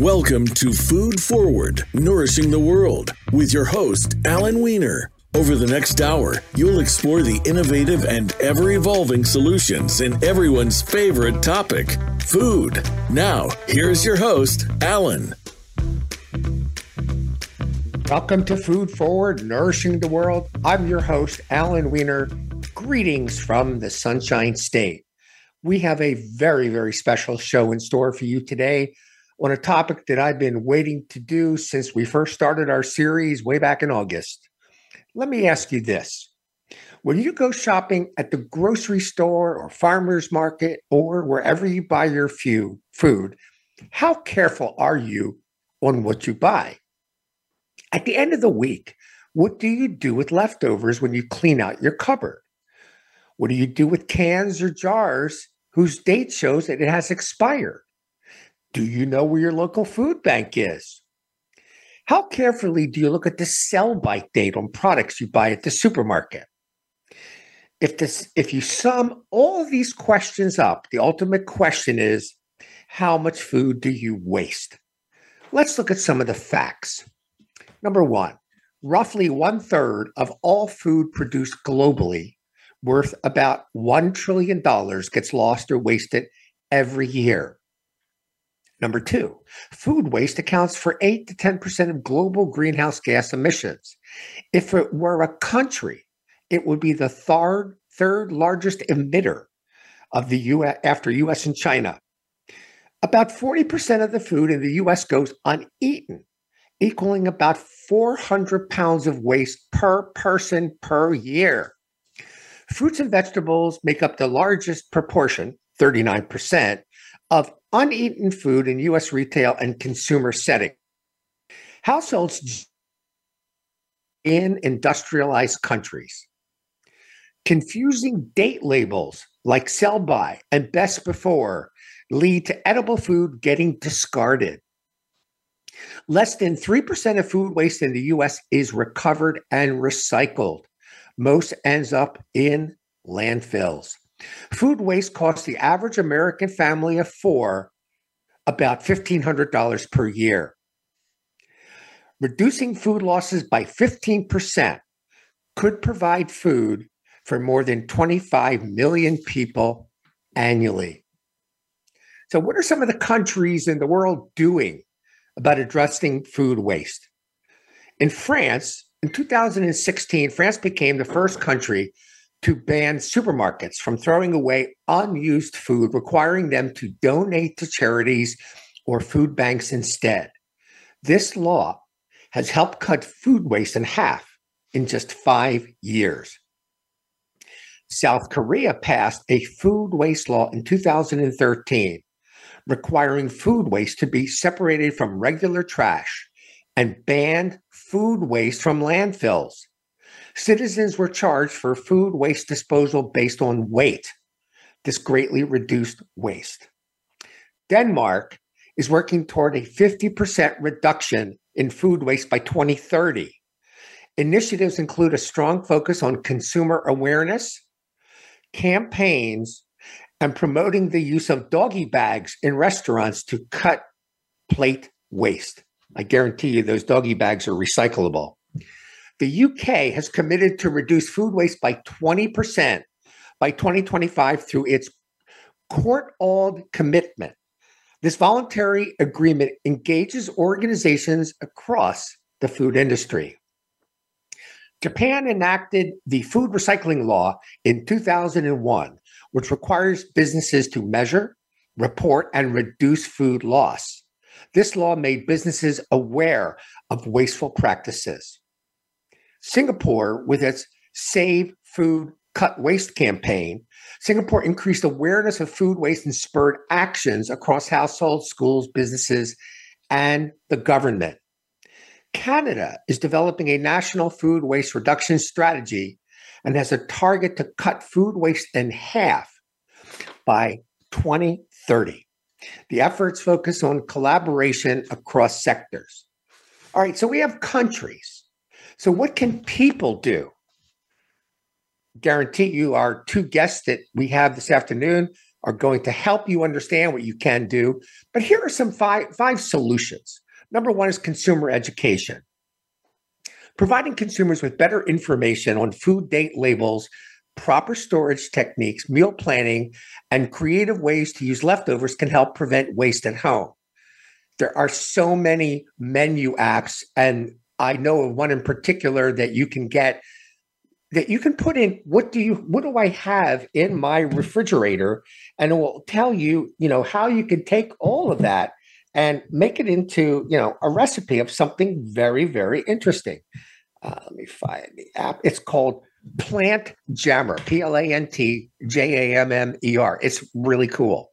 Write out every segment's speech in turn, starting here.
Welcome to Food Forward, Nourishing the World, with your host, Alan Weiner. Over the next hour, you'll explore the innovative and ever evolving solutions in everyone's favorite topic food. Now, here's your host, Alan. Welcome to Food Forward, Nourishing the World. I'm your host, Alan Weiner. Greetings from the Sunshine State. We have a very, very special show in store for you today on a topic that I've been waiting to do since we first started our series way back in August. Let me ask you this. When you go shopping at the grocery store or farmer's market or wherever you buy your few food, how careful are you on what you buy? At the end of the week, what do you do with leftovers when you clean out your cupboard? What do you do with cans or jars whose date shows that it has expired? Do you know where your local food bank is? How carefully do you look at the sell by date on products you buy at the supermarket? If this if you sum all these questions up, the ultimate question is how much food do you waste? Let's look at some of the facts. Number one, roughly one third of all food produced globally, worth about $1 trillion, gets lost or wasted every year. Number two, food waste accounts for 8 to 10% of global greenhouse gas emissions. If it were a country, it would be the third, third largest emitter of the US after US and China. About 40% of the food in the US goes uneaten, equaling about 400 pounds of waste per person per year. Fruits and vegetables make up the largest proportion, 39%, of uneaten food in U.S. retail and consumer setting. Households in industrialized countries. Confusing date labels like sell by and best before lead to edible food getting discarded. Less than 3% of food waste in the US is recovered and recycled. Most ends up in landfills. Food waste costs the average American family of four about $1,500 per year. Reducing food losses by 15% could provide food for more than 25 million people annually. So, what are some of the countries in the world doing about addressing food waste? In France, in 2016, France became the first country to ban supermarkets from throwing away unused food, requiring them to donate to charities or food banks instead. This law has helped cut food waste in half in just five years. South Korea passed a food waste law in 2013, requiring food waste to be separated from regular trash and banned food waste from landfills. Citizens were charged for food waste disposal based on weight. This greatly reduced waste. Denmark is working toward a 50% reduction in food waste by 2030. Initiatives include a strong focus on consumer awareness, campaigns, and promoting the use of doggy bags in restaurants to cut plate waste. I guarantee you those doggy bags are recyclable. The UK has committed to reduce food waste by 20% by 2025 through its Courtauld commitment. This voluntary agreement engages organizations across the food industry. Japan enacted the food recycling law in 2001, which requires businesses to measure, report, and reduce food loss. This law made businesses aware of wasteful practices. Singapore, with its Save Food Cut Waste campaign, Singapore increased awareness of food waste and spurred actions across households, schools, businesses, and the government. Canada is developing a national food waste reduction strategy and has a target to cut food waste in half by 2030. The efforts focus on collaboration across sectors. All right, so we have countries so, what can people do? Guarantee you, our two guests that we have this afternoon are going to help you understand what you can do. But here are some five, five solutions. Number one is consumer education. Providing consumers with better information on food date labels, proper storage techniques, meal planning, and creative ways to use leftovers can help prevent waste at home. There are so many menu apps, and I know of one in particular that you can get that you can put in what do you what do I have in my refrigerator and it will tell you, you know, how you can take all of that and make it into, you know, a recipe of something very very interesting. Uh, let me find the app. It's called Plant Jammer, P L A N T J A M M E R. It's really cool.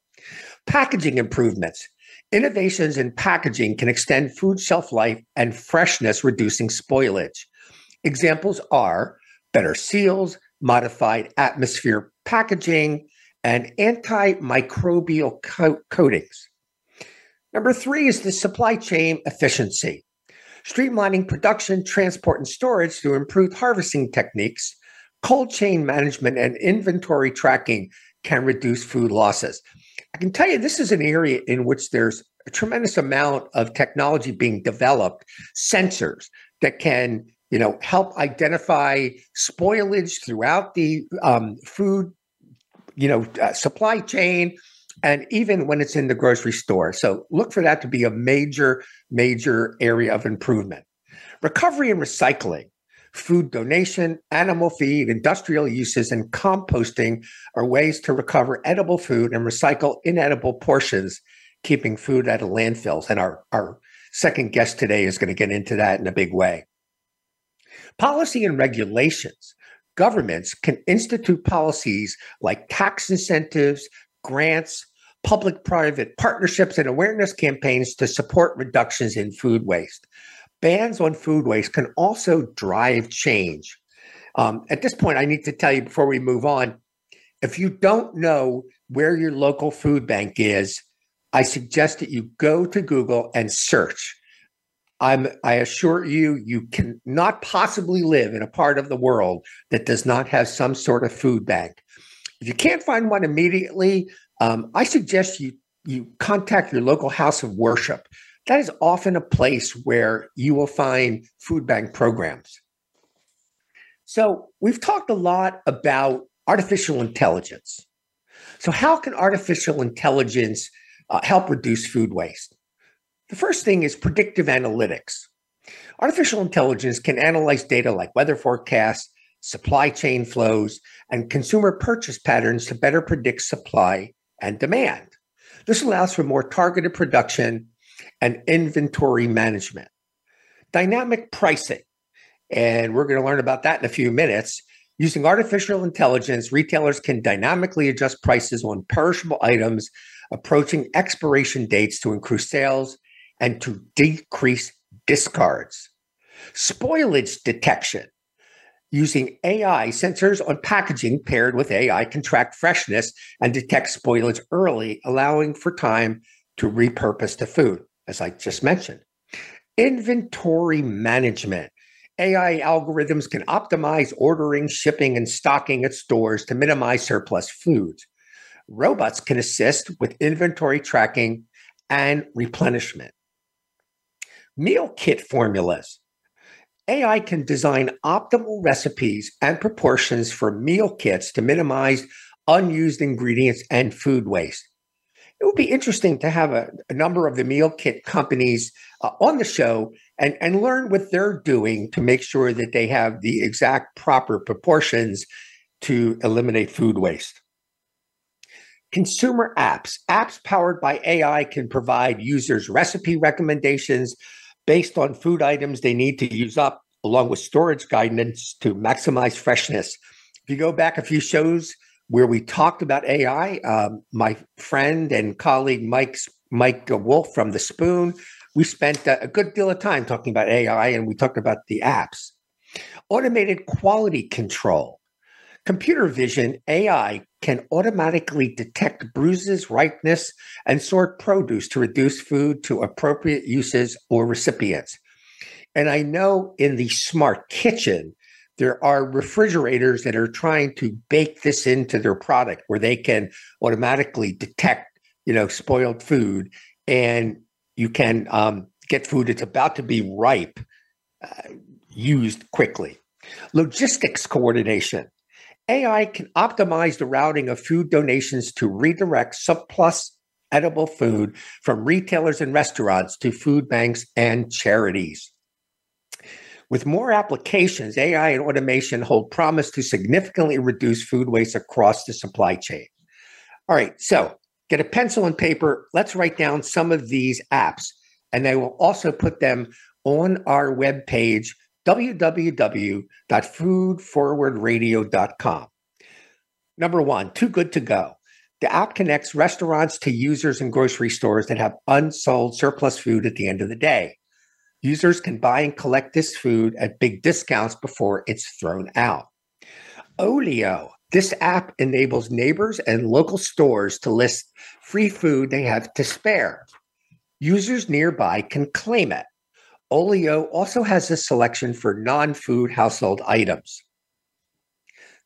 Packaging improvements. Innovations in packaging can extend food shelf life and freshness, reducing spoilage. Examples are better seals, modified atmosphere packaging, and antimicrobial co- coatings. Number three is the supply chain efficiency. Streamlining production, transport, and storage through improved harvesting techniques, cold chain management, and inventory tracking can reduce food losses. I can tell you this is an area in which there's a tremendous amount of technology being developed, sensors that can you know, help identify spoilage throughout the um, food, you know, uh, supply chain, and even when it's in the grocery store. So look for that to be a major, major area of improvement. Recovery and recycling, food donation, animal feed, industrial uses, and composting are ways to recover edible food and recycle inedible portions, keeping food out of landfills. And our, our second guest today is going to get into that in a big way. Policy and regulations. Governments can institute policies like tax incentives, grants, public private partnerships, and awareness campaigns to support reductions in food waste. Bans on food waste can also drive change. Um, at this point, I need to tell you before we move on if you don't know where your local food bank is, I suggest that you go to Google and search. I'm, I assure you, you cannot possibly live in a part of the world that does not have some sort of food bank. If you can't find one immediately, um, I suggest you you contact your local house of worship. That is often a place where you will find food bank programs. So we've talked a lot about artificial intelligence. So how can artificial intelligence uh, help reduce food waste? The first thing is predictive analytics. Artificial intelligence can analyze data like weather forecasts, supply chain flows, and consumer purchase patterns to better predict supply and demand. This allows for more targeted production and inventory management. Dynamic pricing, and we're going to learn about that in a few minutes. Using artificial intelligence, retailers can dynamically adjust prices on perishable items approaching expiration dates to increase sales and to decrease discards. Spoilage detection using AI sensors on packaging paired with AI can track freshness and detect spoilage early, allowing for time to repurpose the food, as I just mentioned. Inventory management. AI algorithms can optimize ordering, shipping, and stocking at stores to minimize surplus foods. Robots can assist with inventory tracking and replenishment meal kit formulas. AI can design optimal recipes and proportions for meal kits to minimize unused ingredients and food waste. It would be interesting to have a, a number of the meal kit companies uh, on the show and, and learn what they're doing to make sure that they have the exact proper proportions to eliminate food waste. Consumer apps. Apps powered by AI can provide users recipe recommendations, based on food items they need to use up, along with storage guidance to maximize freshness. If you go back a few shows where we talked about AI, um, my friend and colleague Mike Mike Wolf from the Spoon, we spent a good deal of time talking about AI, and we talked about the apps. Automated quality control. Computer vision AI can automatically detect bruises, ripeness, and sort produce to reduce food to appropriate uses or recipients. And I know in the smart kitchen, there are refrigerators that are trying to bake this into their product where they can automatically detect, you know, spoiled food and you can um, get food that's about to be ripe uh, used quickly. Logistics coordination. AI can optimize the routing of food donations to redirect surplus edible food from retailers and restaurants to food banks and charities. With more applications, AI and automation hold promise to significantly reduce food waste across the supply chain. All right, so get a pencil and paper. Let's write down some of these apps, and I will also put them on our webpage, www.foodforwardradio.com. Number one, too good to go. The app connects restaurants to users in grocery stores that have unsold surplus food at the end of the day. Users can buy and collect this food at big discounts before it's thrown out. Olio. This app enables neighbors and local stores to list free food they have to spare. Users nearby can claim it. Olio also has a selection for non food household items.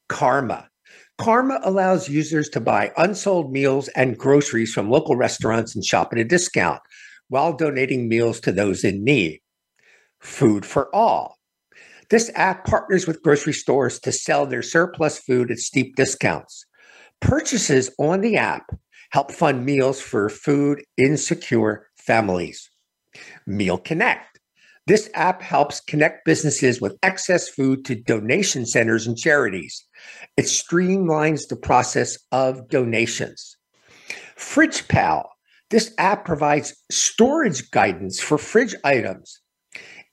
Karma. Karma allows users to buy unsold meals and groceries from local restaurants and shop at a discount while donating meals to those in need. Food for All. This app partners with grocery stores to sell their surplus food at steep discounts. Purchases on the app help fund meals for food insecure families. Meal Connect. This app helps connect businesses with excess food to donation centers and charities. It streamlines the process of donations. Fridge Pal. This app provides storage guidance for fridge items.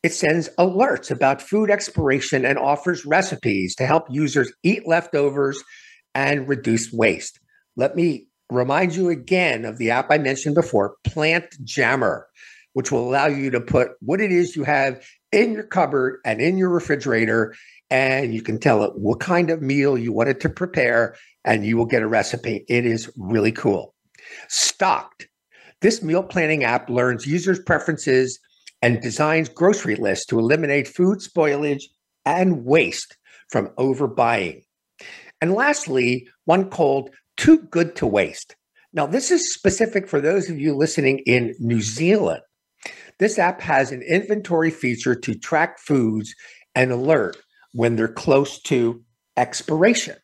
It sends alerts about food expiration and offers recipes to help users eat leftovers and reduce waste. Let me remind you again of the app I mentioned before, Plant Jammer which will allow you to put what it is you have in your cupboard and in your refrigerator. And you can tell it what kind of meal you want it to prepare, and you will get a recipe. It is really cool. Stocked. This meal planning app learns users' preferences and designs grocery lists to eliminate food spoilage and waste from overbuying. And lastly, one called Too Good to Waste. Now, this is specific for those of you listening in New Zealand. This app has an inventory feature to track foods and alert when they're close to expiration.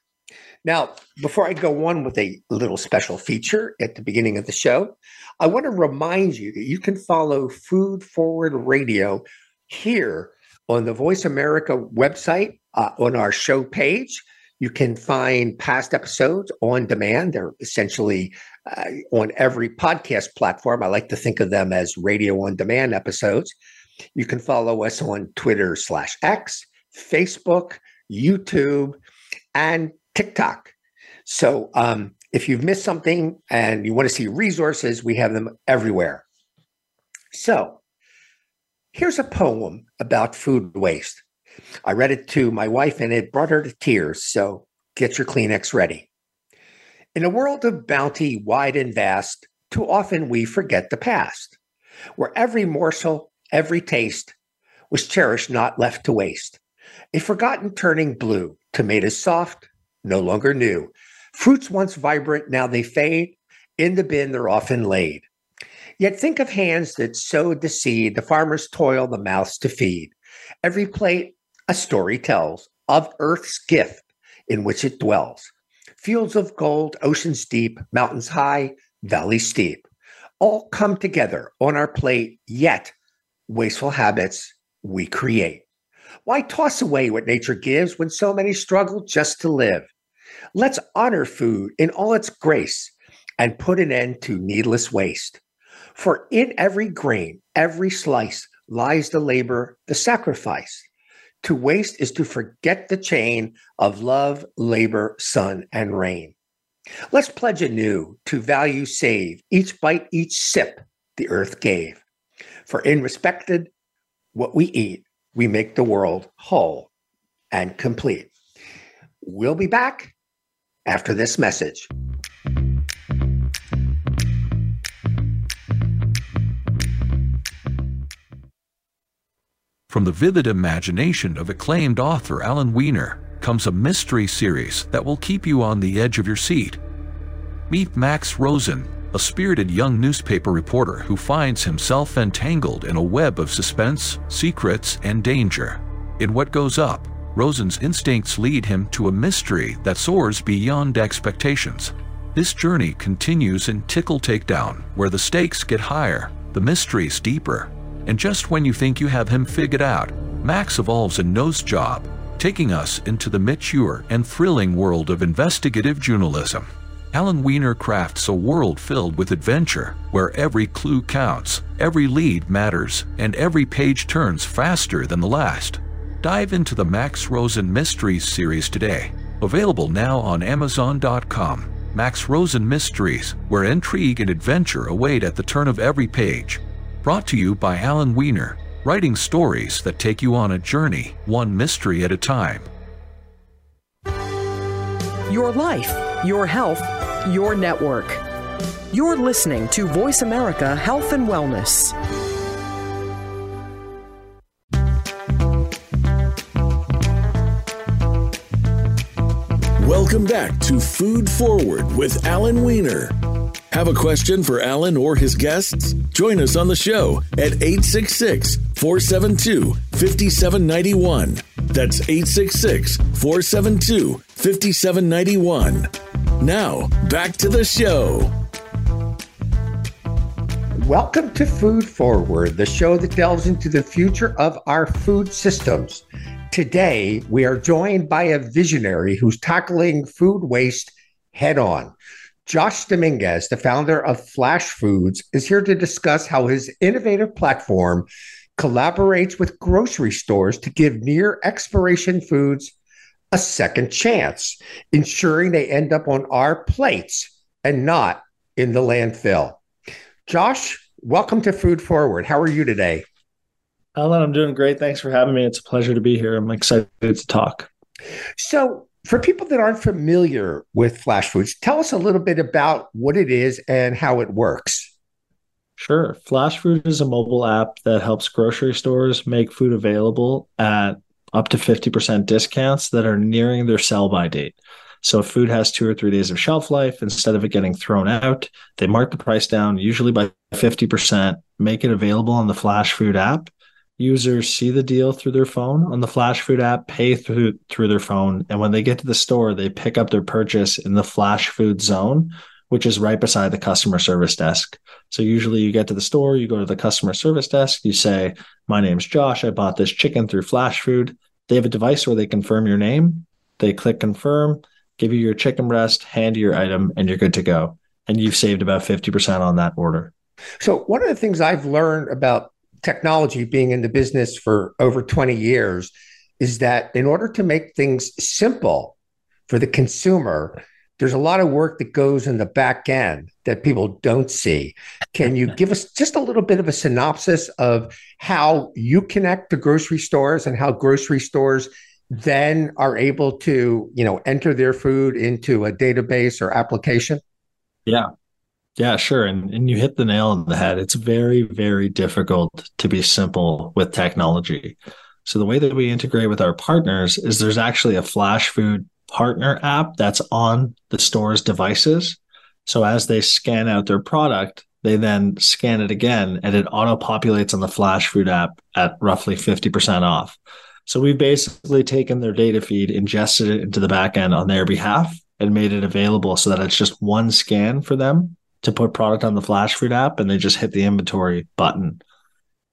Now, before I go on with a little special feature at the beginning of the show, I want to remind you that you can follow Food Forward Radio here on the Voice America website uh, on our show page. You can find past episodes on demand. They're essentially uh, on every podcast platform. I like to think of them as radio on demand episodes. You can follow us on Twitter slash X, Facebook, YouTube, and TikTok. So um, if you've missed something and you want to see resources, we have them everywhere. So here's a poem about food waste. I read it to my wife and it brought her to tears. So get your Kleenex ready. In a world of bounty wide and vast, too often we forget the past, where every morsel, every taste was cherished, not left to waste. A forgotten turning blue, tomatoes soft, no longer new. Fruits once vibrant, now they fade. In the bin, they're often laid. Yet think of hands that sowed the seed, the farmer's toil, the mouths to feed. Every plate, a story tells of earth's gift in which it dwells. Fields of gold, oceans deep, mountains high, valleys steep, all come together on our plate, yet wasteful habits we create. Why toss away what nature gives when so many struggle just to live? Let's honor food in all its grace and put an end to needless waste. For in every grain, every slice lies the labor, the sacrifice. To waste is to forget the chain of love, labor, sun, and rain. Let's pledge anew to value save each bite, each sip the earth gave. For in respected what we eat, we make the world whole and complete. We'll be back after this message. From the vivid imagination of acclaimed author Alan Weiner comes a mystery series that will keep you on the edge of your seat. Meet Max Rosen, a spirited young newspaper reporter who finds himself entangled in a web of suspense, secrets, and danger. In What Goes Up, Rosen's instincts lead him to a mystery that soars beyond expectations. This journey continues in Tickle Takedown, where the stakes get higher, the mysteries deeper, and just when you think you have him figured out, Max evolves a nose job, taking us into the mature and thrilling world of investigative journalism. Alan Weiner crafts a world filled with adventure, where every clue counts, every lead matters, and every page turns faster than the last. Dive into the Max Rosen Mysteries series today. Available now on Amazon.com. Max Rosen Mysteries, where intrigue and adventure await at the turn of every page. Brought to you by Alan Weiner, writing stories that take you on a journey, one mystery at a time. Your life, your health, your network. You're listening to Voice America Health and Wellness. Welcome back to Food Forward with Alan Weiner. Have a question for Alan or his guests? Join us on the show at 866 472 5791. That's 866 472 5791. Now, back to the show. Welcome to Food Forward, the show that delves into the future of our food systems. Today, we are joined by a visionary who's tackling food waste head on. Josh Dominguez, the founder of Flash Foods, is here to discuss how his innovative platform collaborates with grocery stores to give near expiration foods a second chance, ensuring they end up on our plates and not in the landfill. Josh, welcome to Food Forward. How are you today? Alan, I'm doing great. Thanks for having me. It's a pleasure to be here. I'm excited to talk. So, for people that aren't familiar with Flash Foods, tell us a little bit about what it is and how it works. Sure. Flash Food is a mobile app that helps grocery stores make food available at up to 50% discounts that are nearing their sell by date. So if food has two or three days of shelf life, instead of it getting thrown out, they mark the price down, usually by 50%, make it available on the Flash Food app, users see the deal through their phone on the Flash Food app, pay through through their phone, and when they get to the store, they pick up their purchase in the Flash Food zone, which is right beside the customer service desk. So usually you get to the store, you go to the customer service desk, you say, "My name's Josh. I bought this chicken through Flash Food." They have a device where they confirm your name. They click confirm, give you your chicken breast, hand you your item, and you're good to go. And you've saved about 50% on that order. So, one of the things I've learned about technology, being in the business for over 20 years, is that in order to make things simple for the consumer, there's a lot of work that goes in the back end that people don't see. Can you give us just a little bit of a synopsis of how you connect to grocery stores and how grocery stores then are able to, you know, enter their food into a database or application? Yeah. Yeah, sure. And, and you hit the nail on the head. It's very, very difficult to be simple with technology. So the way that we integrate with our partners is there's actually a flash food partner app that's on the store's devices. So as they scan out their product, they then scan it again and it auto populates on the flash food app at roughly 50% off. So we've basically taken their data feed, ingested it into the backend on their behalf, and made it available so that it's just one scan for them to put product on the Flash Food app and they just hit the inventory button.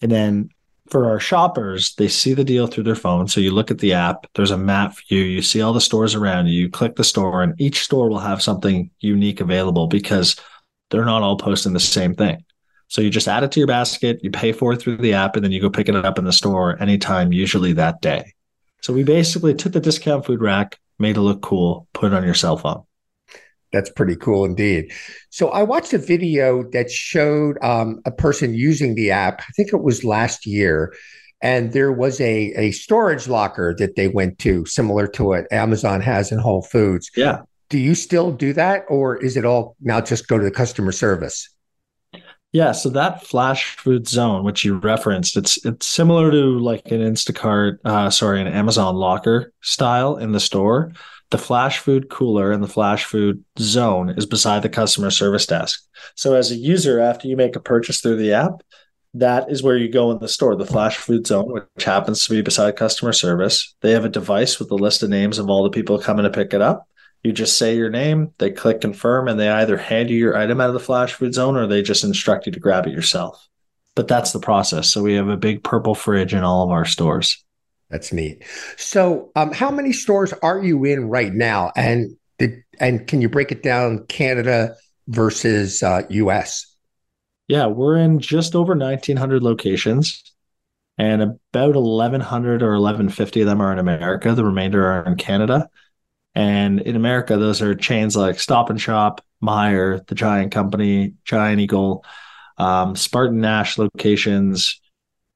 And then for our shoppers, they see the deal through their phone. So you look at the app, there's a map view, you see all the stores around you, you click the store, and each store will have something unique available because they're not all posting the same thing. So you just add it to your basket, you pay for it through the app, and then you go pick it up in the store anytime, usually that day. So we basically took the discount food rack, made it look cool, put it on your cell phone. That's pretty cool indeed. So I watched a video that showed um, a person using the app. I think it was last year, and there was a a storage locker that they went to, similar to what Amazon has in Whole Foods. Yeah. Do you still do that, or is it all now just go to the customer service? Yeah, so that flash food zone, which you referenced, it's it's similar to like an Instacart, uh, sorry, an Amazon locker style in the store. The flash food cooler and the flash food zone is beside the customer service desk. So as a user, after you make a purchase through the app, that is where you go in the store, the flash food zone, which happens to be beside customer service. They have a device with a list of names of all the people coming to pick it up. You just say your name, they click confirm, and they either hand you your item out of the flash food zone or they just instruct you to grab it yourself. But that's the process. So we have a big purple fridge in all of our stores. That's neat. So, um, how many stores are you in right now? And did, and can you break it down Canada versus uh, US? Yeah, we're in just over 1,900 locations, and about 1,100 or 1,150 of them are in America. The remainder are in Canada. And in America, those are chains like Stop and Shop, Meijer, the Giant Company, Giant Eagle, um, Spartan Nash locations,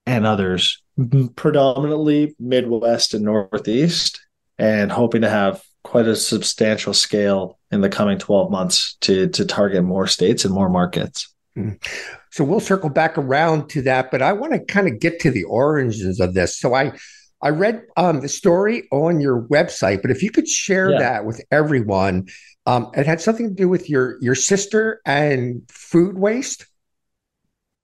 and others, predominantly Midwest and Northeast, and hoping to have quite a substantial scale in the coming 12 months to, to target more states and more markets. Hmm. So we'll circle back around to that, but I want to kind of get to the origins of this. So I I read um, the story on your website, but if you could share yeah. that with everyone, um, it had something to do with your your sister and food waste.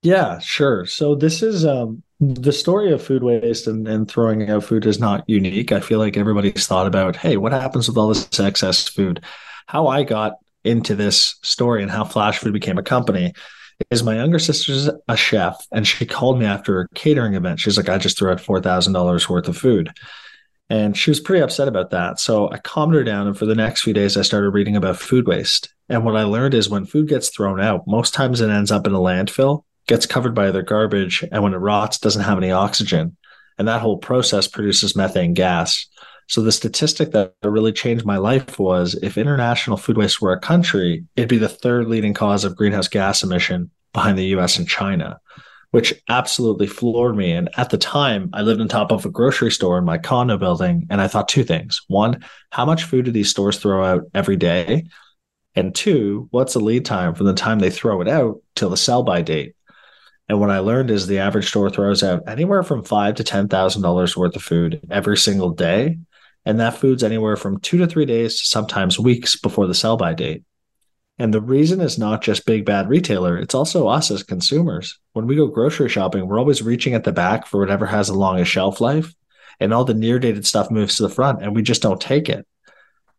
Yeah, sure. So this is um, the story of food waste and, and throwing out food is not unique. I feel like everybody's thought about, hey, what happens with all this excess food? How I got into this story and how Flash Food became a company is my younger sister's a chef and she called me after a catering event. She's like, I just threw out $4,000 worth of food. And she was pretty upset about that. So I calmed her down. And for the next few days, I started reading about food waste. And what I learned is when food gets thrown out, most times it ends up in a landfill, gets covered by other garbage. And when it rots, doesn't have any oxygen. And that whole process produces methane gas. So the statistic that really changed my life was if international food waste were a country, it'd be the third leading cause of greenhouse gas emission behind the US and China, which absolutely floored me. And at the time, I lived on top of a grocery store in my condo building. And I thought two things. One, how much food do these stores throw out every day? And two, what's the lead time from the time they throw it out till the sell by date? And what I learned is the average store throws out anywhere from five to ten thousand dollars worth of food every single day. And that food's anywhere from two to three days to sometimes weeks before the sell by date. And the reason is not just big bad retailer, it's also us as consumers. When we go grocery shopping, we're always reaching at the back for whatever has the longest shelf life. And all the near dated stuff moves to the front and we just don't take it.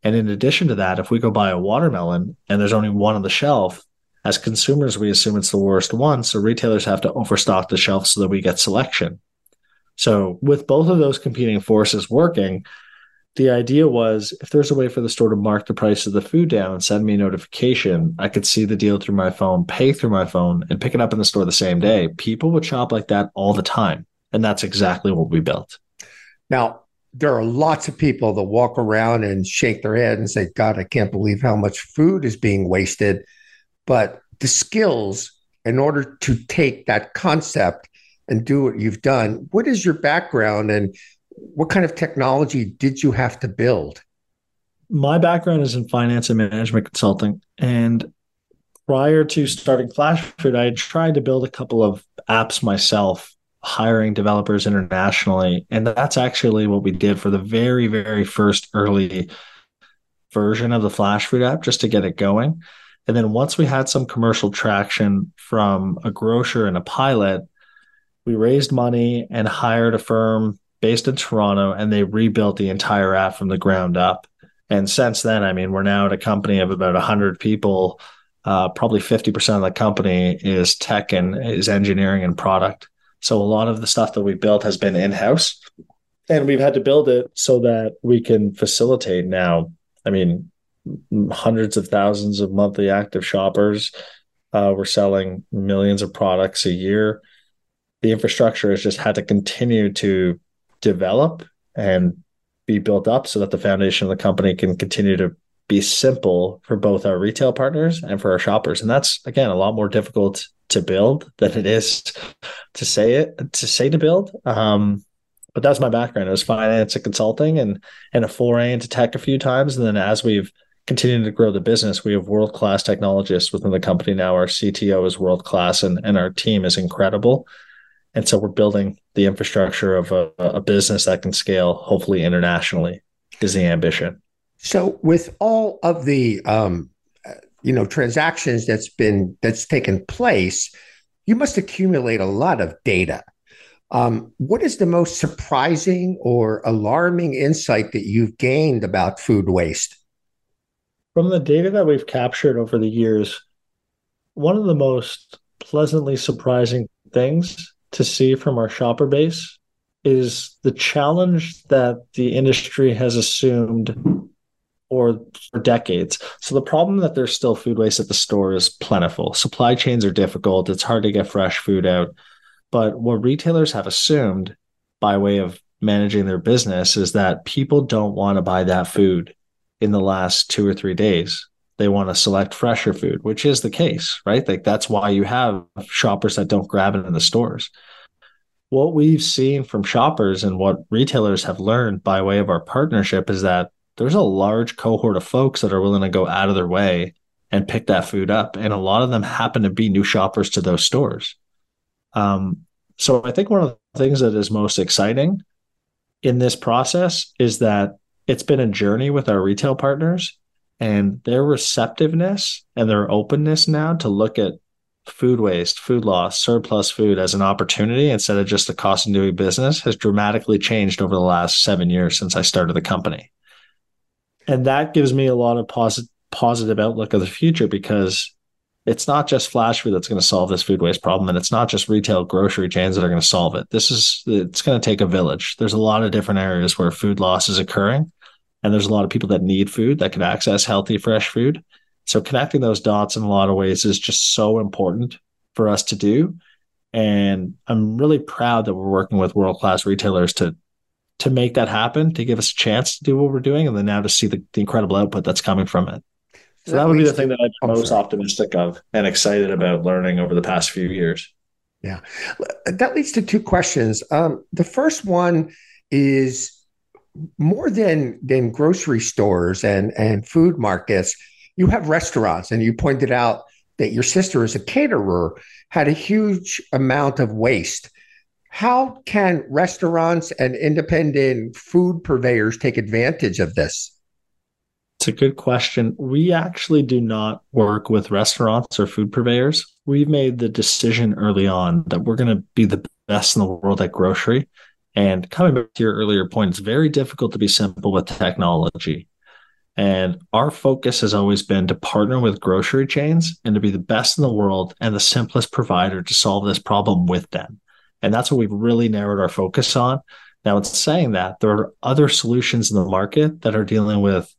And in addition to that, if we go buy a watermelon and there's only one on the shelf, as consumers, we assume it's the worst one. So retailers have to overstock the shelf so that we get selection. So with both of those competing forces working, the idea was if there's a way for the store to mark the price of the food down and send me a notification, I could see the deal through my phone, pay through my phone, and pick it up in the store the same day. People would shop like that all the time. And that's exactly what we built. Now, there are lots of people that walk around and shake their head and say, God, I can't believe how much food is being wasted. But the skills in order to take that concept and do what you've done, what is your background and what kind of technology did you have to build? My background is in finance and management consulting. And prior to starting Flashfood, I had tried to build a couple of apps myself, hiring developers internationally. And that's actually what we did for the very, very first early version of the Flashfood app, just to get it going. And then once we had some commercial traction from a grocer and a pilot, we raised money and hired a firm based in Toronto, and they rebuilt the entire app from the ground up. And since then, I mean, we're now at a company of about 100 people. Uh, probably 50% of the company is tech and is engineering and product. So a lot of the stuff that we built has been in house. And we've had to build it so that we can facilitate now. I mean, hundreds of thousands of monthly active shoppers. Uh, we're selling millions of products a year. The infrastructure has just had to continue to develop and be built up so that the foundation of the company can continue to be simple for both our retail partners and for our shoppers. And that's again a lot more difficult to build than it is to say it to say to build. Um, but that's my background. It was finance and consulting and and a foray into tech a few times. And then as we've continuing to grow the business, we have world class technologists within the company now. Our CTO is world class, and, and our team is incredible. And so we're building the infrastructure of a, a business that can scale, hopefully internationally, is the ambition. So, with all of the um, you know transactions that's been that's taken place, you must accumulate a lot of data. Um, what is the most surprising or alarming insight that you've gained about food waste? From the data that we've captured over the years, one of the most pleasantly surprising things to see from our shopper base is the challenge that the industry has assumed or for decades. So the problem that there's still food waste at the store is plentiful. Supply chains are difficult. It's hard to get fresh food out. But what retailers have assumed by way of managing their business is that people don't want to buy that food in the last two or three days. They want to select fresher food, which is the case, right? Like that's why you have shoppers that don't grab it in the stores. What we've seen from shoppers and what retailers have learned by way of our partnership is that there's a large cohort of folks that are willing to go out of their way and pick that food up. And a lot of them happen to be new shoppers to those stores. Um, so I think one of the things that is most exciting in this process is that it's been a journey with our retail partners and their receptiveness and their openness now to look at food waste, food loss, surplus food as an opportunity instead of just a cost of doing business has dramatically changed over the last seven years since I started the company. And that gives me a lot of positive positive outlook of the future because it's not just flash food that's going to solve this food waste problem and it's not just retail grocery chains that are going to solve it. This is it's going to take a village. There's a lot of different areas where food loss is occurring and there's a lot of people that need food that can access healthy fresh food so connecting those dots in a lot of ways is just so important for us to do and i'm really proud that we're working with world class retailers to to make that happen to give us a chance to do what we're doing and then now to see the, the incredible output that's coming from it so that, that would be the thing that I'm most optimistic of and excited about learning over the past few years. Yeah. That leads to two questions. Um, the first one is more than than grocery stores and, and food markets, you have restaurants, and you pointed out that your sister is a caterer, had a huge amount of waste. How can restaurants and independent food purveyors take advantage of this? It's a good question. We actually do not work with restaurants or food purveyors. We've made the decision early on that we're going to be the best in the world at grocery. And coming back to your earlier point, it's very difficult to be simple with technology. And our focus has always been to partner with grocery chains and to be the best in the world and the simplest provider to solve this problem with them. And that's what we've really narrowed our focus on. Now, in saying that, there are other solutions in the market that are dealing with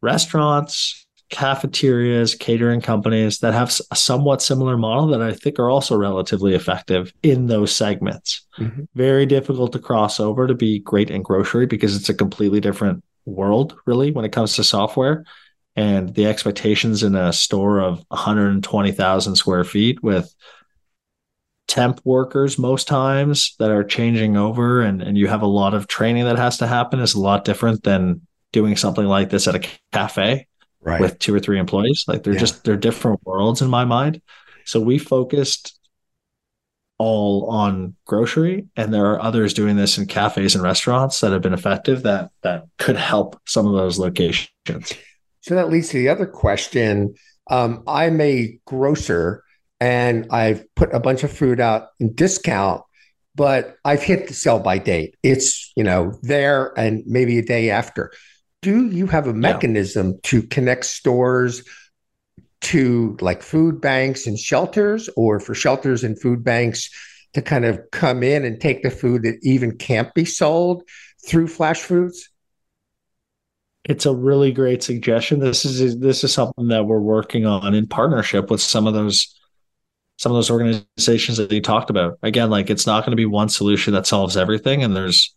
restaurants, cafeterias, catering companies that have a somewhat similar model that I think are also relatively effective in those segments. Mm-hmm. Very difficult to cross over to be great in grocery because it's a completely different world, really, when it comes to software. And the expectations in a store of 120,000 square feet with temp workers most times that are changing over and, and you have a lot of training that has to happen is a lot different than doing something like this at a cafe right. with two or three employees. Like they're yeah. just they're different worlds in my mind. So we focused all on grocery and there are others doing this in cafes and restaurants that have been effective that that could help some of those locations so that leads to the other question um, i'm a grocer and i've put a bunch of food out in discount but i've hit the sell by date it's you know there and maybe a day after do you have a mechanism yeah. to connect stores to like food banks and shelters? Or for shelters and food banks to kind of come in and take the food that even can't be sold through flash foods? It's a really great suggestion. This is this is something that we're working on in partnership with some of those some of those organizations that you talked about. Again like it's not going to be one solution that solves everything and there's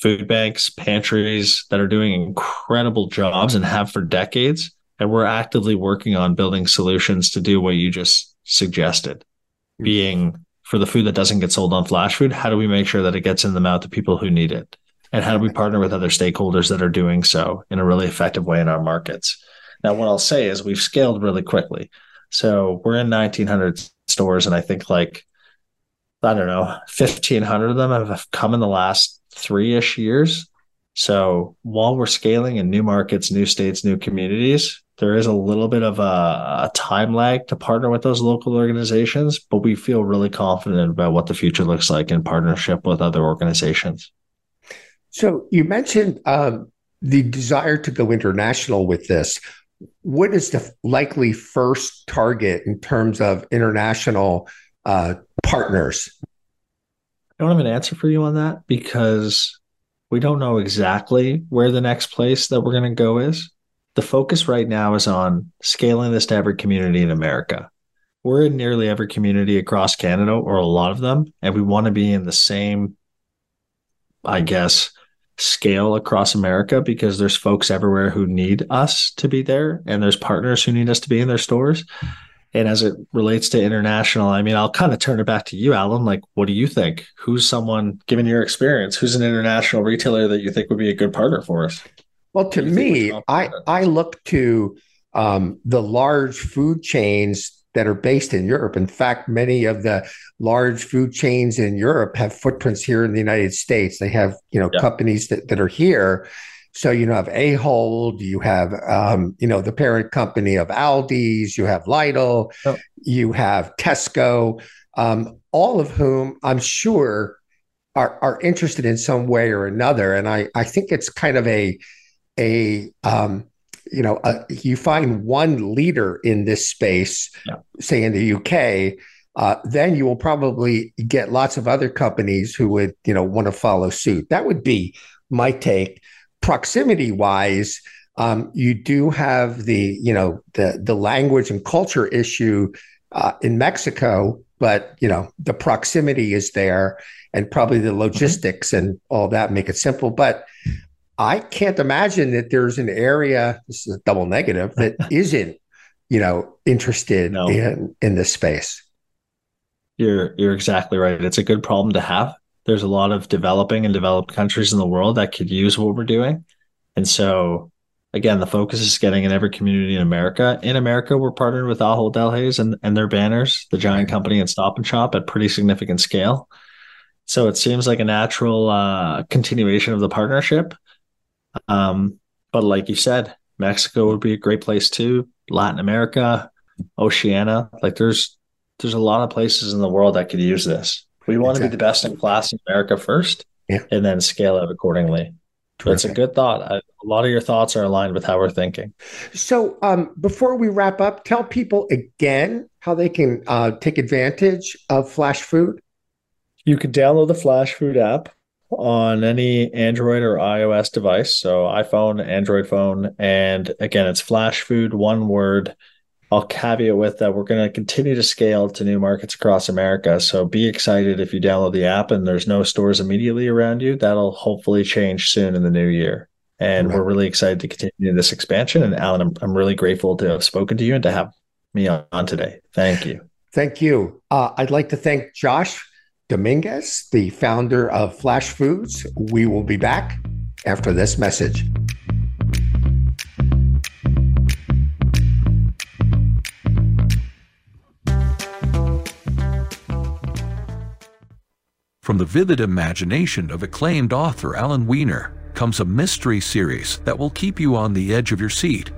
food banks, pantries that are doing incredible jobs and have for decades. And we're actively working on building solutions to do what you just suggested, hmm. being for the food that doesn't get sold on flash food, how do we make sure that it gets in the mouth of people who need it? And how do we partner with other stakeholders that are doing so in a really effective way in our markets? Now, what I'll say is we've scaled really quickly. So we're in 1900 stores, and I think like, I don't know, 1500 of them have come in the last three ish years. So while we're scaling in new markets, new states, new communities, there is a little bit of a, a, time lag to partner with those local organizations, but we feel really confident about what the future looks like in partnership with other organizations. So you mentioned um, the desire to go international with this. What is the likely first target in terms of international uh, partners? I don't have an answer for you on that because we don't know exactly where the next place that we're going to go is the focus right now is on scaling this to every community in America. We're in nearly every community across Canada, or a lot of them, and we want to be in the same, I guess, scale across America because there's folks everywhere who need us to be there, and there's partners who need us to be in their stores. And as it relates to international, I mean, I'll kind of turn it back to you, Alan. Like, what do you think? Who's someone, given your experience, who's an international retailer that you think would be a good partner for us? Well, to me, I, I look to um, the large food chains that are based in Europe. In fact, many of the large food chains in Europe have footprints here in the United States. They have, you know, yeah. companies that, that are here. So you know, have Ahold, you have, um, you know, the parent company of Aldi's, you have Lidl, oh. you have Tesco, um, all of whom I'm sure are are interested in some way or another. And I I think it's kind of a a um, you know a, you find one leader in this space, yeah. say in the UK. Uh, then you will probably get lots of other companies who would you know want to follow suit. That would be my take. Proximity wise, um, you do have the you know the the language and culture issue uh, in Mexico, but you know the proximity is there, and probably the mm-hmm. logistics mm-hmm. and all that make it simple. But I can't imagine that there's an area, this is a double negative, that isn't, you know, interested no. in in this space. You're you're exactly right. It's a good problem to have. There's a lot of developing and developed countries in the world that could use what we're doing. And so again, the focus is getting in every community in America. In America, we're partnered with Ahold Delhaize and, and their banners, the giant company and Stop and Shop at pretty significant scale. So it seems like a natural uh, continuation of the partnership. Um, but like you said, Mexico would be a great place too. Latin America, Oceania, like there's there's a lot of places in the world that could use this. We want exactly. to be the best in class in America first, yeah. and then scale it accordingly. That's a good thought. I, a lot of your thoughts are aligned with how we're thinking. So, um, before we wrap up, tell people again how they can uh, take advantage of Flashfood. You can download the Flashfood app on any Android or iOS device. So iPhone, Android phone. And again, it's Flashfood, one word. I'll caveat with that we're going to continue to scale to new markets across America. So be excited if you download the app and there's no stores immediately around you. That'll hopefully change soon in the new year. And right. we're really excited to continue this expansion. And Alan, I'm, I'm really grateful to have spoken to you and to have me on today. Thank you. Thank you. Uh, I'd like to thank Josh Domingues, the founder of Flashfoods. We will be back after this message. From the vivid imagination of acclaimed author Alan Weiner comes a mystery series that will keep you on the edge of your seat.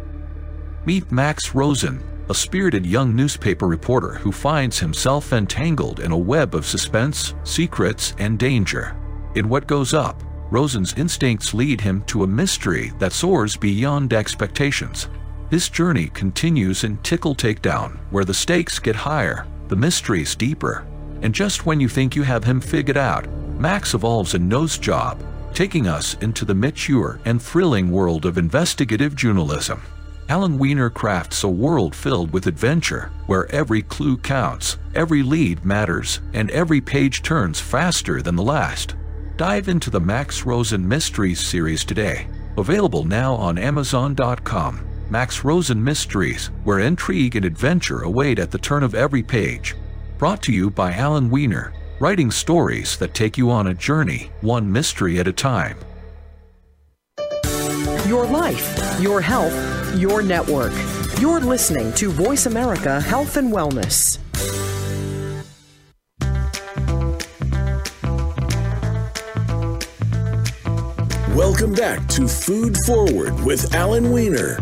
Meet Max Rosen, a spirited young newspaper reporter who finds himself entangled in a web of suspense, secrets, and danger. In What Goes Up, Rosen's instincts lead him to a mystery that soars beyond expectations. This journey continues in Tickle Takedown, where the stakes get higher, the mysteries deeper, and just when you think you have him figured out, Max evolves a nose job, taking us into the mature and thrilling world of investigative journalism. Alan Weiner crafts a world filled with adventure, where every clue counts, every lead matters, and every page turns faster than the last. Dive into the Max Rosen Mysteries series today. Available now on Amazon.com. Max Rosen Mysteries, where intrigue and adventure await at the turn of every page. Brought to you by Alan Weiner, writing stories that take you on a journey, one mystery at a time. Your life, your health, your network. You're listening to Voice America Health and Wellness. Welcome back to Food Forward with Alan Weiner.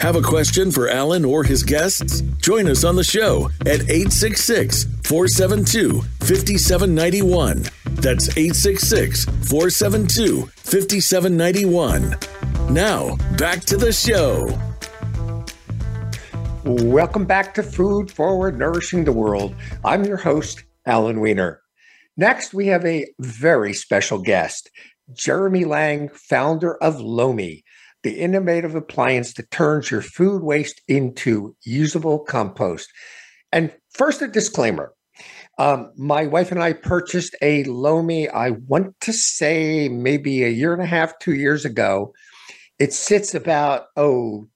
Have a question for Alan or his guests? Join us on the show at 866 472 5791. That's 866 472 5791. Now, back to the show. Welcome back to Food Forward Nourishing the World. I'm your host, Alan Weiner. Next, we have a very special guest, Jeremy Lang, founder of Lomi, the innovative appliance that turns your food waste into usable compost. And first, a disclaimer. Um, my wife and I purchased a Lomi, I want to say maybe a year and a half, two years ago. It sits about, oh,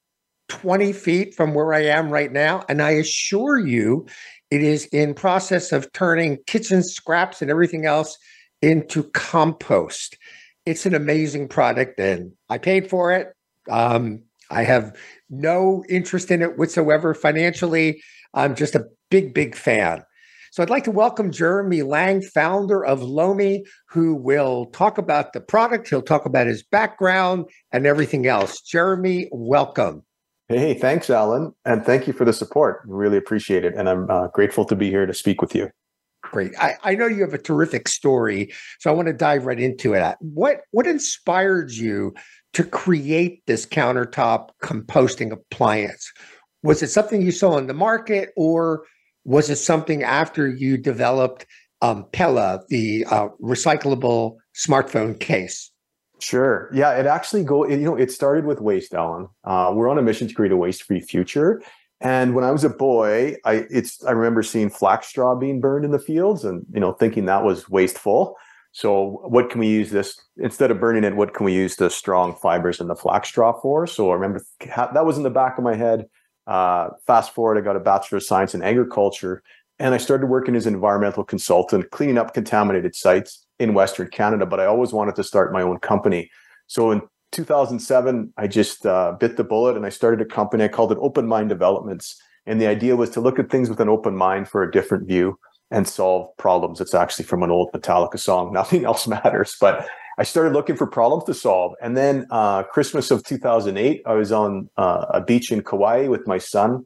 20 feet from where I am right now. And I assure you, it is in process of turning kitchen scraps and everything else into compost. It's an amazing product, and I paid for it. Um, I have no interest in it whatsoever financially. I'm just a big, big fan. So I'd like to welcome Jeremy Lang, founder of Lomi, who will talk about the product. He'll talk about his background and everything else. Jeremy, welcome. Hey, thanks, Alan. And thank you for the support. Really appreciate it. And I'm uh, grateful to be here to speak with you. Great. I, I know you have a terrific story. So I want to dive right into it. What what inspired you to create this countertop composting appliance? Was it something you saw in the market or was it something after you developed um, Pela, the uh, recyclable smartphone case? Sure. Yeah, it actually go. You know, it started with waste, Alan. Uh, we're on a mission to create a waste-free future. And when I was a boy, I it's I remember seeing flax straw being burned in the fields, and you know, thinking that was wasteful. So, what can we use this instead of burning it? What can we use the strong fibers in the flax straw for? So, I remember that was in the back of my head. Uh, fast forward, I got a Bachelor of Science in Agriculture, and I started working as an environmental consultant, cleaning up contaminated sites in Western Canada. But I always wanted to start my own company. So in 2007, I just uh, bit the bullet and I started a company. I called it Open Mind Developments. And the idea was to look at things with an open mind for a different view and solve problems. It's actually from an old Metallica song, Nothing Else Matters. But I started looking for problems to solve. And then uh, Christmas of 2008, I was on uh, a beach in Kauai with my son,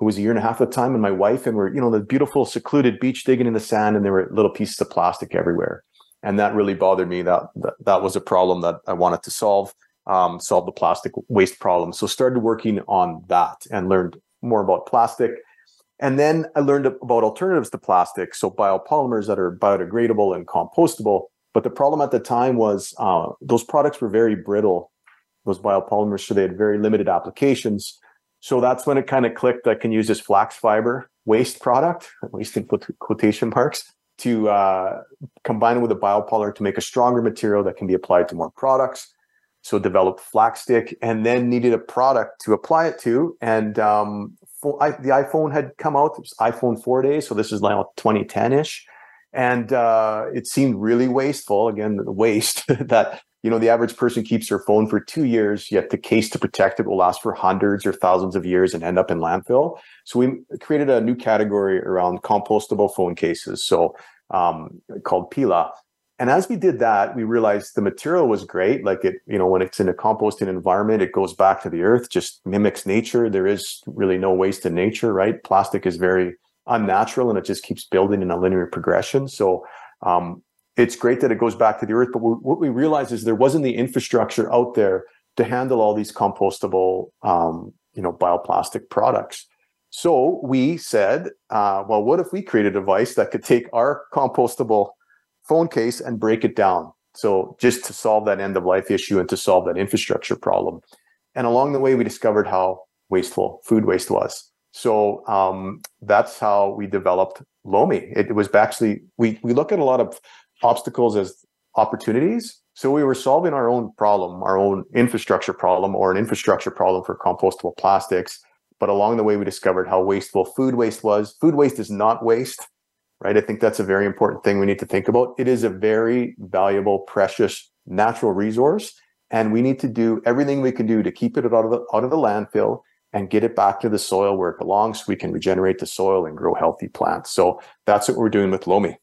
who was a year and a half at the time, and my wife. And we're, you know, the beautiful secluded beach digging in the sand, and there were little pieces of plastic everywhere. And that really bothered me. That that, that was a problem that I wanted to solve, um, solve the plastic waste problem. So started working on that and learned more about plastic. And then I learned about alternatives to plastic, so biopolymers that are biodegradable and compostable but the problem at the time was uh, those products were very brittle, those biopolymers, so they had very limited applications. So that's when it kind of clicked. I can use this flax fiber waste product, waste in quotation marks, to uh, combine it with a biopolymer to make a stronger material that can be applied to more products. So developed Flaxstic, and then needed a product to apply it to. And um, I, the iPhone had come out. It was iPhone 4 days, so this is now 2010 ish and uh, it seemed really wasteful. Again, the waste that you know the average person keeps their phone for two years, yet the case to protect it will last for hundreds or thousands of years and end up in landfill. So we created a new category around compostable phone cases, so um, called Pela. And as we did that, we realized the material was great. Like it, you know, when it's in a composting environment, it goes back to the earth, just mimics nature. There is really no waste in nature, right? Plastic is very unnatural and it just keeps building in a linear progression. So um, it's great that it goes back to the earth, but what we realized is there wasn't the infrastructure out there to handle all these compostable, um, you know, bioplastic products. So we said, uh, well, what if we create a device that could take our compostable phone case and break it down? So just to solve that end of life issue and to solve that infrastructure problem. And along the way, we discovered how wasteful food waste was. So um, that's how we developed Lomi. It was actually we we look at a lot of obstacles as opportunities. So we were solving our own problem, our own infrastructure problem, or an infrastructure problem for compostable plastics. But along the way, we discovered how wasteful food waste was. Food waste is not waste, right? I think that's a very important thing we need to think about. It is a very valuable, precious natural resource and we need to do everything we can do to keep it out of the out of the landfill and get it back to the soil where it belongs so we can regenerate the soil and grow healthy plants. So that's what we're doing with Lomi.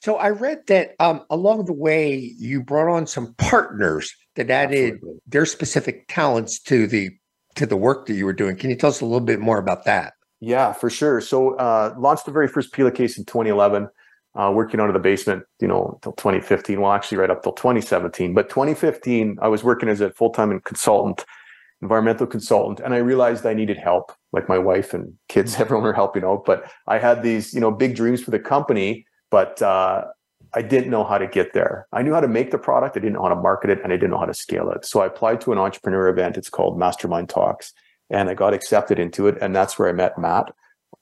So I read that um, along the way you brought on some partners that added Absolutely. their specific talents to the to the work that you were doing. Can you tell us a little bit more about that? Yeah, for sure. So uh, launched the very first Pela case in 2011. Uh, working out of the basement, you know, until 2015. Well, actually, right up till 2017. But 2015, I was working as a full time consultant, environmental consultant, and I realized I needed help. Like my wife and kids, everyone were helping out, but I had these, you know, big dreams for the company but uh, I didn't know how to get there. I knew how to make the product, I didn't know how to market it, and I didn't know how to scale it. So I applied to an entrepreneur event. It's called Mastermind Talks, and I got accepted into it. And that's where I met Matt,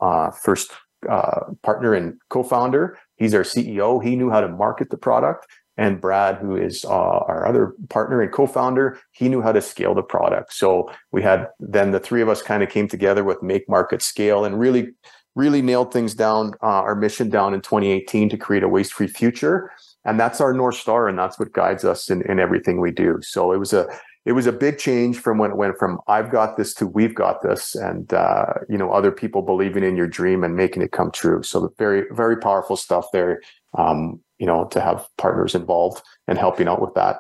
uh, first uh, partner and co-founder. He's our CEO. He knew how to market the product. And Brad, who is uh, our other partner and co-founder, he knew how to scale the product. So we had then the three of us kind of came together with make, market, scale, and really really nailed things down, uh, our mission down in 2018 to create a waste free future. And that's our North Star. And that's what guides us in, in everything we do. So it was a, it was a big change from when it went from I've got this to we've got this, and uh, you know other people believing in your dream and making it come true. So very very powerful stuff there. Um, you know to have partners involved and helping out with that.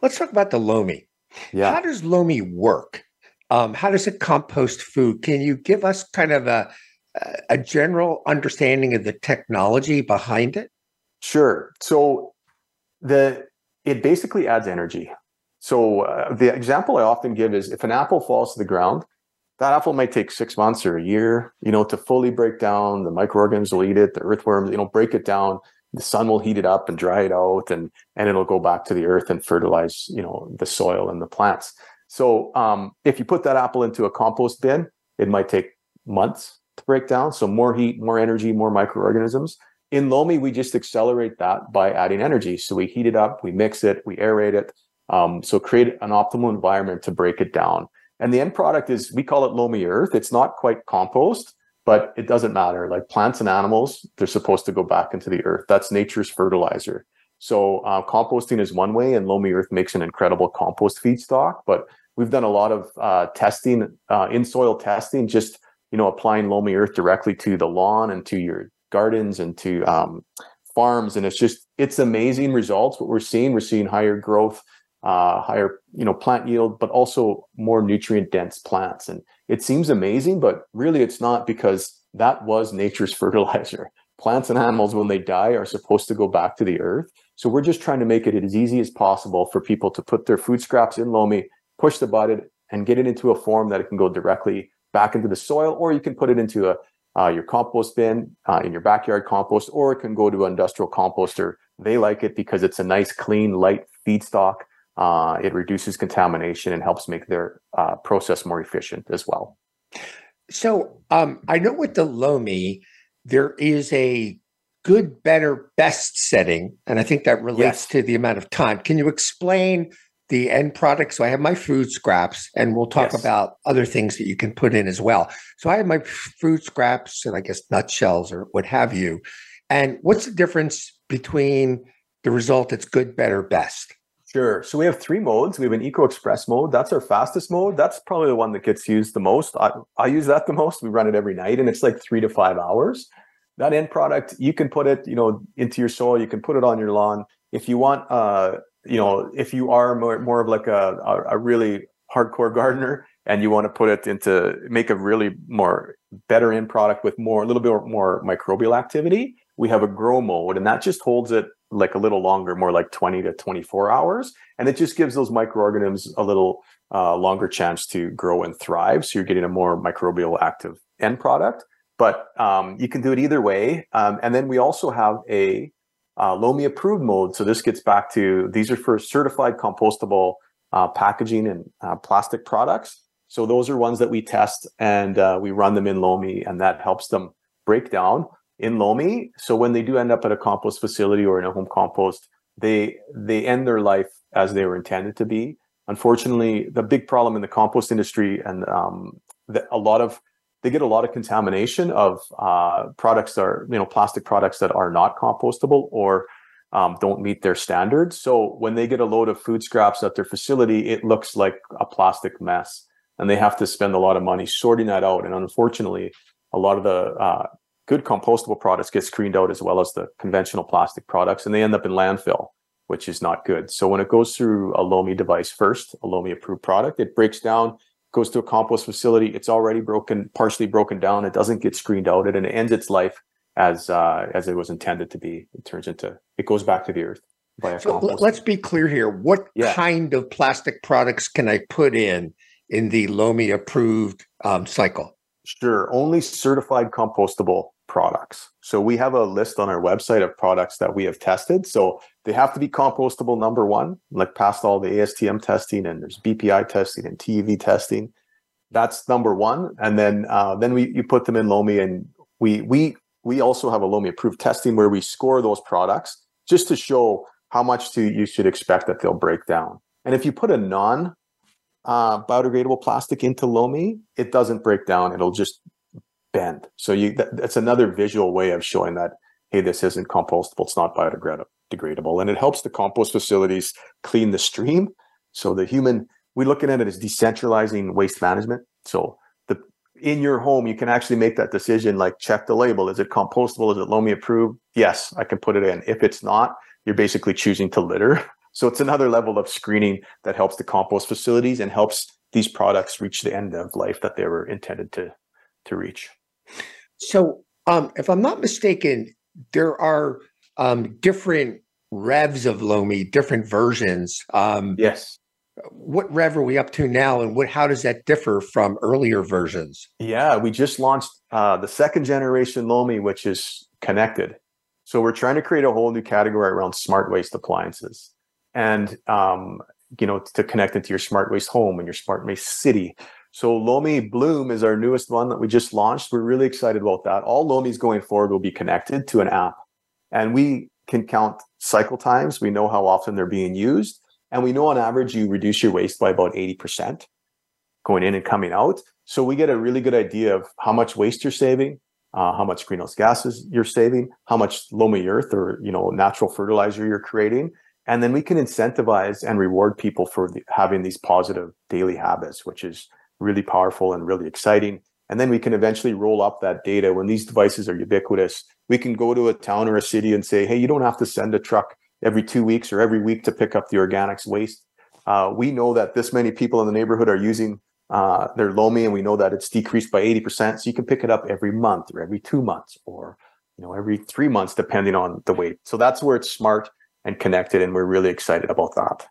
Let's talk about the Lomi. Yeah. How does Lomi work? Um, how does it compost food? Can you give us kind of a a general understanding of the technology behind it? Sure. So the it basically adds energy. So uh, the example I often give is if an apple falls to the ground, that apple might take six months or a year, you know, to fully break down. The microorganisms will eat it, the earthworms, you know, break it down. The sun will heat it up and dry it out, and and it'll go back to the earth and fertilize, you know, the soil and the plants. So um, if you put that apple into a compost bin, it might take months to break down. So more heat, more energy, more microorganisms. In Lomi, we just accelerate that by adding energy. So we heat it up, we mix it, we aerate it. Um, so create an optimal environment to break it down. And the end product is we call it Lomi Earth. It's not quite compost, but it doesn't matter. Like plants and animals, they're supposed to go back into the earth. That's nature's fertilizer. So uh, composting is one way, and Lomi Earth makes an incredible compost feedstock. But we've done a lot of uh, testing, uh, in soil testing, just you know, applying Lomi earth directly to the lawn and to your gardens and to um, farms. And it's just, it's amazing results. What we're seeing, we're seeing higher growth, uh, higher, you know, plant yield, but also more nutrient dense plants. And it seems amazing, but really it's not because that was nature's fertilizer. Plants and animals, when they die, are supposed to go back to the earth. So we're just trying to make it as easy as possible for people to put their food scraps in Lomi, push the button, and get it into a form that it can go directly back into the soil, or you can put it into a uh, your compost bin uh, in your backyard compost, or it can go to an industrial composter. They like it because it's a nice, clean, light feedstock. Uh, it reduces contamination and helps make their uh, process more efficient as well. So um, I know with the Lomi, there is a good, better, best setting, and I think that relates yes. to the amount of time. Can you explain the end product. So I have my food scraps, and we'll talk yes. about other things that you can put in as well. So I have my food scraps and I guess nutshells or what have you. And what's the difference between the result that's good, better, best? Sure. So we have three modes. We have an Eco Express mode. That's our fastest mode. That's probably the one that gets used the most. I, I use that the most. We run it every night, and it's like three to five hours. That end product, you can put it, you know, into your soil. You can put it on your lawn. If you want uh, you know, if you are more, more of like a, a, a really hardcore gardener and you want to put it into make a really more better end product with more a little bit more microbial activity, we have a grow mode, and that just holds it like a little longer, more like 20 to 24 hours. And it just gives those microorganisms a little uh, longer chance to grow and thrive. So you're getting a more microbial active end product. But um, you can do it either way. Um, and then we also have a uh, Lomi approved mode. So this gets back to these are for certified compostable uh, packaging and uh, plastic products. So those are ones that we test and uh, we run them in Lomi, and that helps them break down in Lomi. So when they do end up at a compost facility or in a home compost, they they end their life as they were intended to be. Unfortunately, the big problem in the compost industry and um, the, a lot of they get a lot of contamination of uh, products that are you know plastic products that are not compostable or um, don't meet their standards. So when they get a load of food scraps at their facility, it looks like a plastic mess, and they have to spend a lot of money sorting that out. And unfortunately, a lot of the uh, good compostable products get screened out as well as the conventional plastic products, and they end up in landfill, which is not good. So when it goes through a Lomi device first, a Lomi approved product, it breaks down, goes to a compost facility. It's already broken, partially broken down. It doesn't get screened out, and it ends its life as uh, as it was intended to be. It turns into it goes back to the earth. So let's be clear here. What yeah. kind of plastic products can I put in in the Lomi approved um, cycle? Sure, only certified compostable products. So we have a list on our website of products that we have tested. So they have to be compostable number one, like past all the ASTM testing and there's BPI testing and TÜV testing. That's number one. And then uh, then we you put them in Lomi and we we we also have a Lomi approved testing where we score those products just to show how much to, you should expect that they'll break down. And if you put a non uh, biodegradable plastic into Lomi, it doesn't break down. It'll just bend. So you that, that's another visual way of showing that hey, this isn't compostable. It's not biodegradable, and it helps the compost facilities clean the stream. So the human, we're looking at it as decentralizing waste management. So the in your home, you can actually make that decision. Like check the label: is it compostable? Is it Lomi approved? Yes, I can put it in. If it's not, you're basically choosing to litter. So it's another level of screening that helps the compost facilities and helps these products reach the end of life that they were intended to to reach. So, um, if I'm not mistaken, there are um, different revs of Lomi, different versions. Um, yes. What rev are we up to now, and what? How does that differ from earlier versions? Yeah, we just launched uh, the second generation Lomi, which is connected. So we're trying to create a whole new category around smart waste appliances, and um, you know, to connect into your smart waste home and your smart waste city. So Lomi Bloom is our newest one that we just launched. We're really excited about that. All Lomis going forward will be connected to an app. And we can count cycle times. We know how often they're being used. And we know on average you reduce your waste by about 80% going in and coming out. So we get a really good idea of how much waste you're saving, uh, how much greenhouse gases you're saving, how much Lomi earth or you know natural fertilizer you're creating, and then we can incentivize and reward people for the, having these positive daily habits, which is really powerful and really exciting. And then we can eventually roll up that data when these devices are ubiquitous. We can go to a town or a city and say, hey, you don't have to send a truck every two weeks or every week to pick up the organics waste. Uh, we know that this many people in the neighborhood are using uh, their Lomi, and we know that it's decreased by 80%. So you can pick it up every month or every two months or you know every three months, depending on the weight. So that's where it's smart and connected, and we're really excited about that.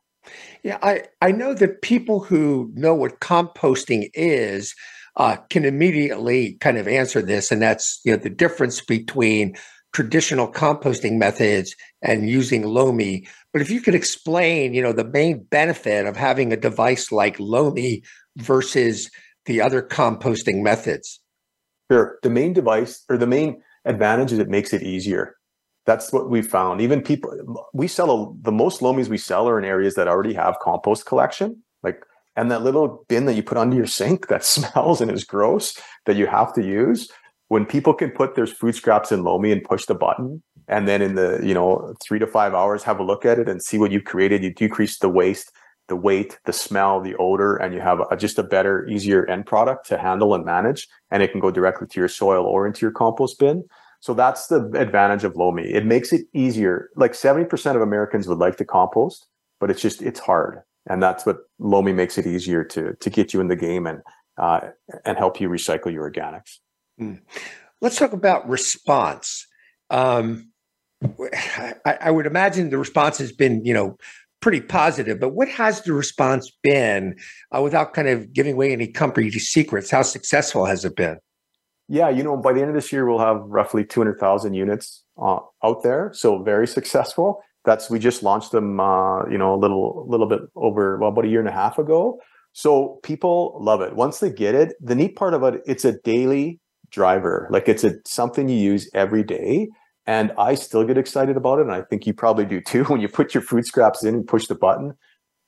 Yeah, I, I know that people who know what composting is uh, can immediately kind of answer this, and that's you know the difference between traditional composting methods and using Lomi. But if you could explain, you know, the main benefit of having a device like Lomi versus the other composting methods. Sure. The main device or the main advantage is it makes it easier. That's what we found. Even people, we sell a, the most Lomis we sell are in areas that already have compost collection. Like, and that little bin that you put under your sink that smells and is gross that you have to use. When people can put their food scraps in Lomi and push the button, mm-hmm. and then in the you know three to five hours have a look at it and see what you've created, you decrease the waste, the weight, the smell, the odor, and you have a, just a better, easier end product to handle and manage. And it can go directly to your soil or into your compost bin. So that's the advantage of Lomi. It makes it easier. Like 70% of Americans would like to compost, but it's just it's hard. And that's what Lomi makes it easier to to get you in the game and uh, and help you recycle your organics. Mm. Let's talk about response. Um, I, I would imagine the response has been, you know, pretty positive. But what has the response been, uh, without kind of giving away any company secrets? How successful has it been? Yeah, you know, by the end of this year, we'll have roughly 200,000 units uh, out there. So very successful. That's we just launched them, uh, you know, a little, little bit over well, about a year and a half ago. So people love it. Once they get it, the neat part of it, it's a daily driver. Like it's a something you use every day. And I still get excited about it. And I think you probably do too. When you put your food scraps in and push the button,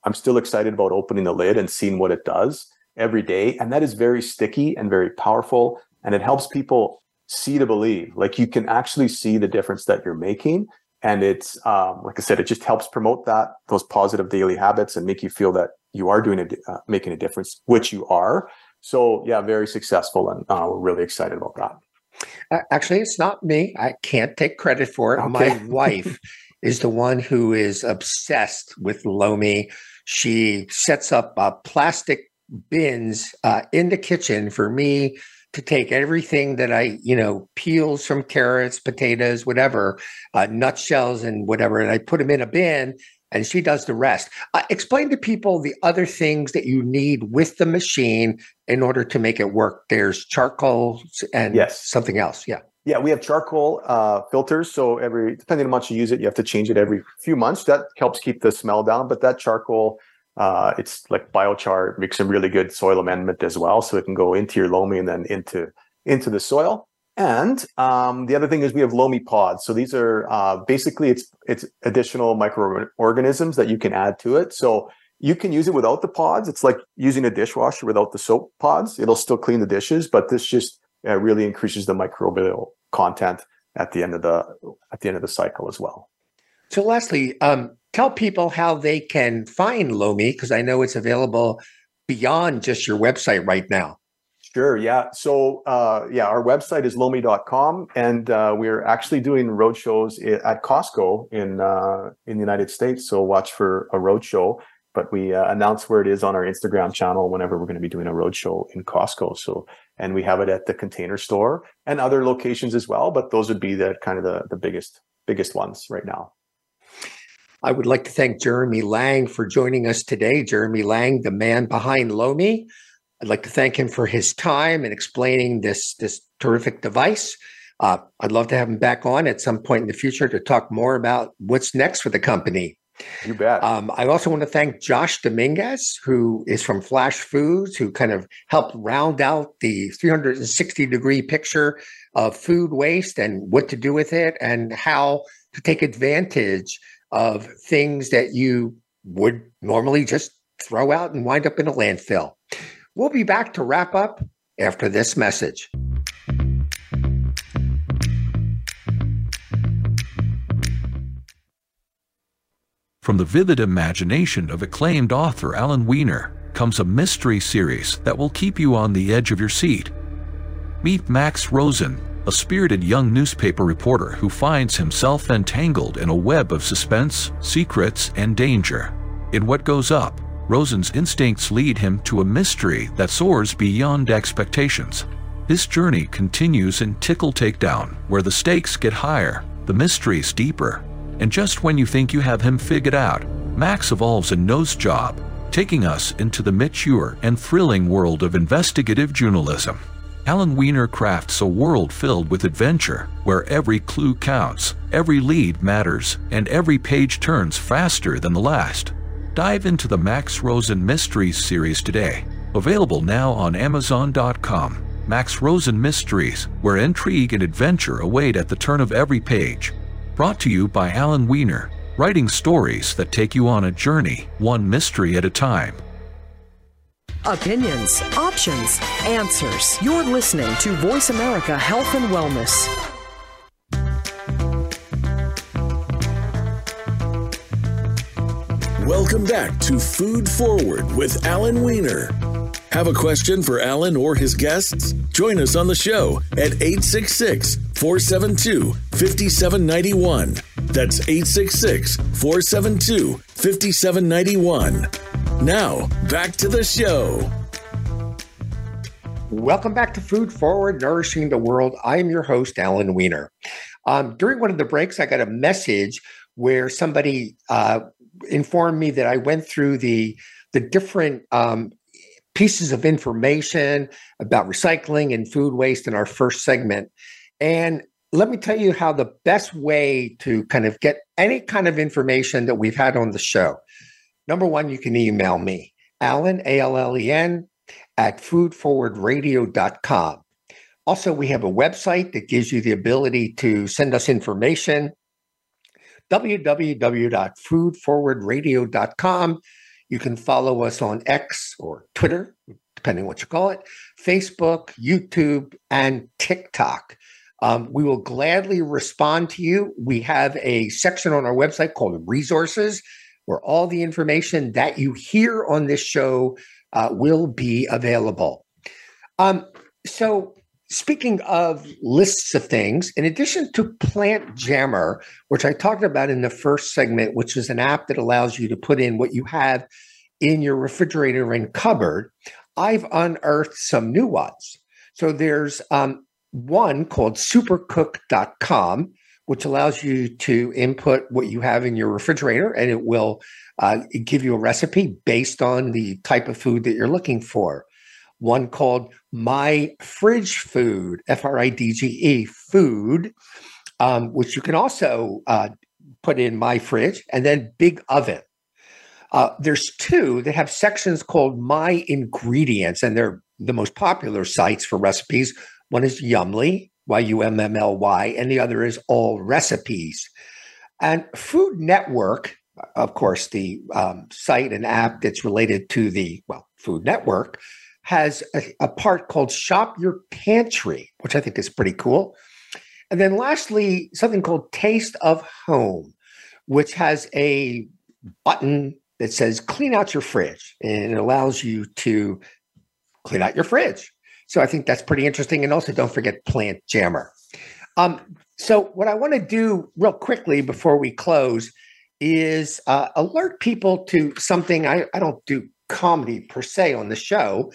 I'm still excited about opening the lid and seeing what it does every day. And that is very sticky and very powerful and it helps people see to believe like you can actually see the difference that you're making and it's um, like I said, it just helps promote that those positive daily habits and make you feel that you are doing a uh, making a difference, which you are. So yeah, very successful, and uh, we're really excited about that. Actually, it's not me. I can't take credit for it. Okay. My wife is the one who is obsessed with Lomi. She sets up uh, plastic bins uh, in the kitchen for me to take everything that I, you know, peels from carrots, potatoes, whatever, uh, nutshells, and whatever, and I put them in a bin, and she does the rest. Uh, explain to people the other things that you need with the machine in order to make it work. There's charcoal and yes. something else. Yeah. Yeah, we have charcoal uh, filters. So every depending on how much you use it, you have to change it every few months. That helps keep the smell down. But that charcoal uh, it's like biochar makes a really good soil amendment as well, so it can go into your loamy and then into into the soil. And um, the other thing is we have Lomi pods. So these are uh, basically it's it's additional microorganisms that you can add to it. So you can use it without the pods. It's like using a dishwasher without the soap pods. It'll still clean the dishes, but this just uh, really increases the microbial content at the end of the at the end of the cycle as well. So, lastly, um, tell people how they can find Lomi because I know it's available beyond just your website right now. Sure. Yeah. So, uh, yeah, our website is lomi.com, and uh, we're actually doing road shows at Costco in uh, in the United States. So, watch for a road show. But we uh, announce where it is on our Instagram channel whenever we're going to be doing a road show in Costco. So, and we have it at the Container Store and other locations as well. But those would be the kind of the the biggest biggest ones right now. I would like to thank Jeremy Lang for joining us today. Jeremy Lang, the man behind Lomi. I'd like to thank him for his time and explaining this, this terrific device. Uh, I'd love to have him back on at some point in the future to talk more about what's next for the company. You bet. Um, I also want to thank Josh Domingues, who is from Flashfoods, who kind of helped round out the 360 degree picture of food waste and what to do with it and how to take advantage of things that you would normally just throw out and wind up in a landfill. We'll be back to wrap up after this message. From the vivid imagination of acclaimed author Alan Weiner comes a mystery series that will keep you on the edge of your seat. Meet Max Rosen, a spirited young newspaper reporter who finds himself entangled in a web of suspense, secrets, and danger. In What Goes Up, Rosen's instincts lead him to a mystery that soars beyond expectations. His journey continues in Tickle Takedown, where the stakes get higher, the mysteries deeper, and just when you think you have him figured out, Max evolves a nose job, taking us into the mature and thrilling world of investigative journalism. Alan Weiner crafts a world filled with adventure, where every clue counts, every lead matters, and every page turns faster than the last. Dive into the Max Rosen Mysteries series today. Available now on Amazon.com. Max Rosen Mysteries, where intrigue and adventure await at the turn of every page. Brought to you by Alan Weiner, writing stories that take you on a journey, one mystery at a time. Opinions, options, answers. You're listening to Voice America Health and Wellness. Welcome back to Food Forward with Alan Weiner. Have a question for Alan or his guests? Join us on the show at 866 472 5791. That's 866 472 5791. Now, back to the show. Welcome back to Food Forward, Nourishing the World. I'm your host, Alan Weiner. Um, during one of the breaks, I got a message where somebody uh, informed me that I went through the the different um, pieces of information about recycling and food waste in our first segment. And let me tell you how the best way to kind of get any kind of information that we've had on the show. Number one, you can email me, Allen, A L L E N, at foodforwardradio.com. Also, we have a website that gives you the ability to send us information www.foodforwardradio.com. You can follow us on X or Twitter, depending what you call it, Facebook, YouTube, and TikTok. Um, we will gladly respond to you. We have a section on our website called resources where all the information that you hear on this show uh, will be available. Um, so, speaking of lists of things, in addition to Plant Jammer, which I talked about in the first segment, which is an app that allows you to put in what you have in your refrigerator and cupboard, I've unearthed some new ones. So, there's um, one called supercook.com, which allows you to input what you have in your refrigerator and it will uh, give you a recipe based on the type of food that you're looking for. One called My Fridge Food, F R I D G E Food, um, which you can also uh, put in My Fridge, and then Big Oven. Uh, there's two that have sections called My Ingredients, and they're the most popular sites for recipes. One is Yummly, Y U M M L Y, and the other is All Recipes. And Food Network, of course, the um, site and app that's related to the well Food Network, has a, a part called Shop Your Pantry, which I think is pretty cool. And then lastly, something called Taste of Home, which has a button that says clean out your fridge and it allows you to clean out your fridge. So I think that's pretty interesting. And also, don't forget Plant Jammer. Um, so, what I want to do real quickly before we close is uh, alert people to something. I, I don't do comedy per se on the show,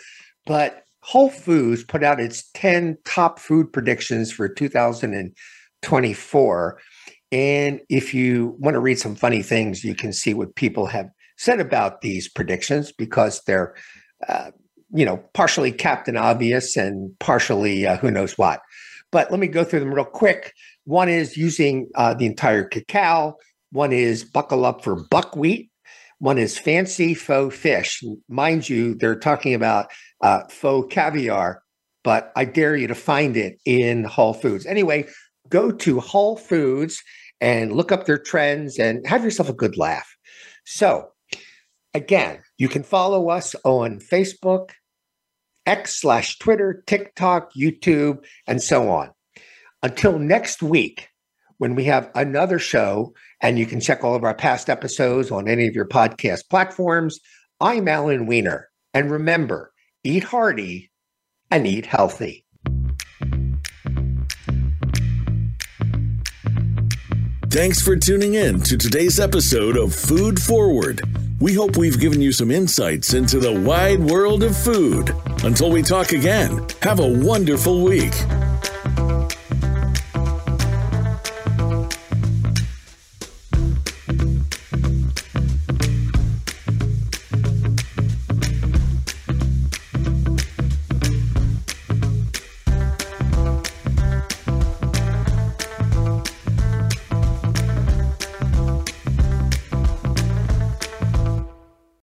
but Whole Foods put out its 10 top food predictions for 2024. And if you want to read some funny things, you can see what people have said about these predictions because they're uh, you know, partially Captain Obvious and partially uh, who knows what. But let me go through them real quick. One is using uh, the entire cacao. One is buckle up for buckwheat. One is fancy faux fish. Mind you, they're talking about uh, faux caviar, but I dare you to find it in Whole Foods. Anyway, go to Whole Foods and look up their trends and have yourself a good laugh. So, again, you can follow us on Facebook, X slash Twitter, TikTok, YouTube, and so on. Until next week, when we have another show, and you can check all of our past episodes on any of your podcast platforms, I'm Alan Weiner. And remember, eat hearty and eat healthy. Thanks for tuning in to today's episode of Food Forward. We hope we've given you some insights into the wide world of food. Until we talk again, have a wonderful week.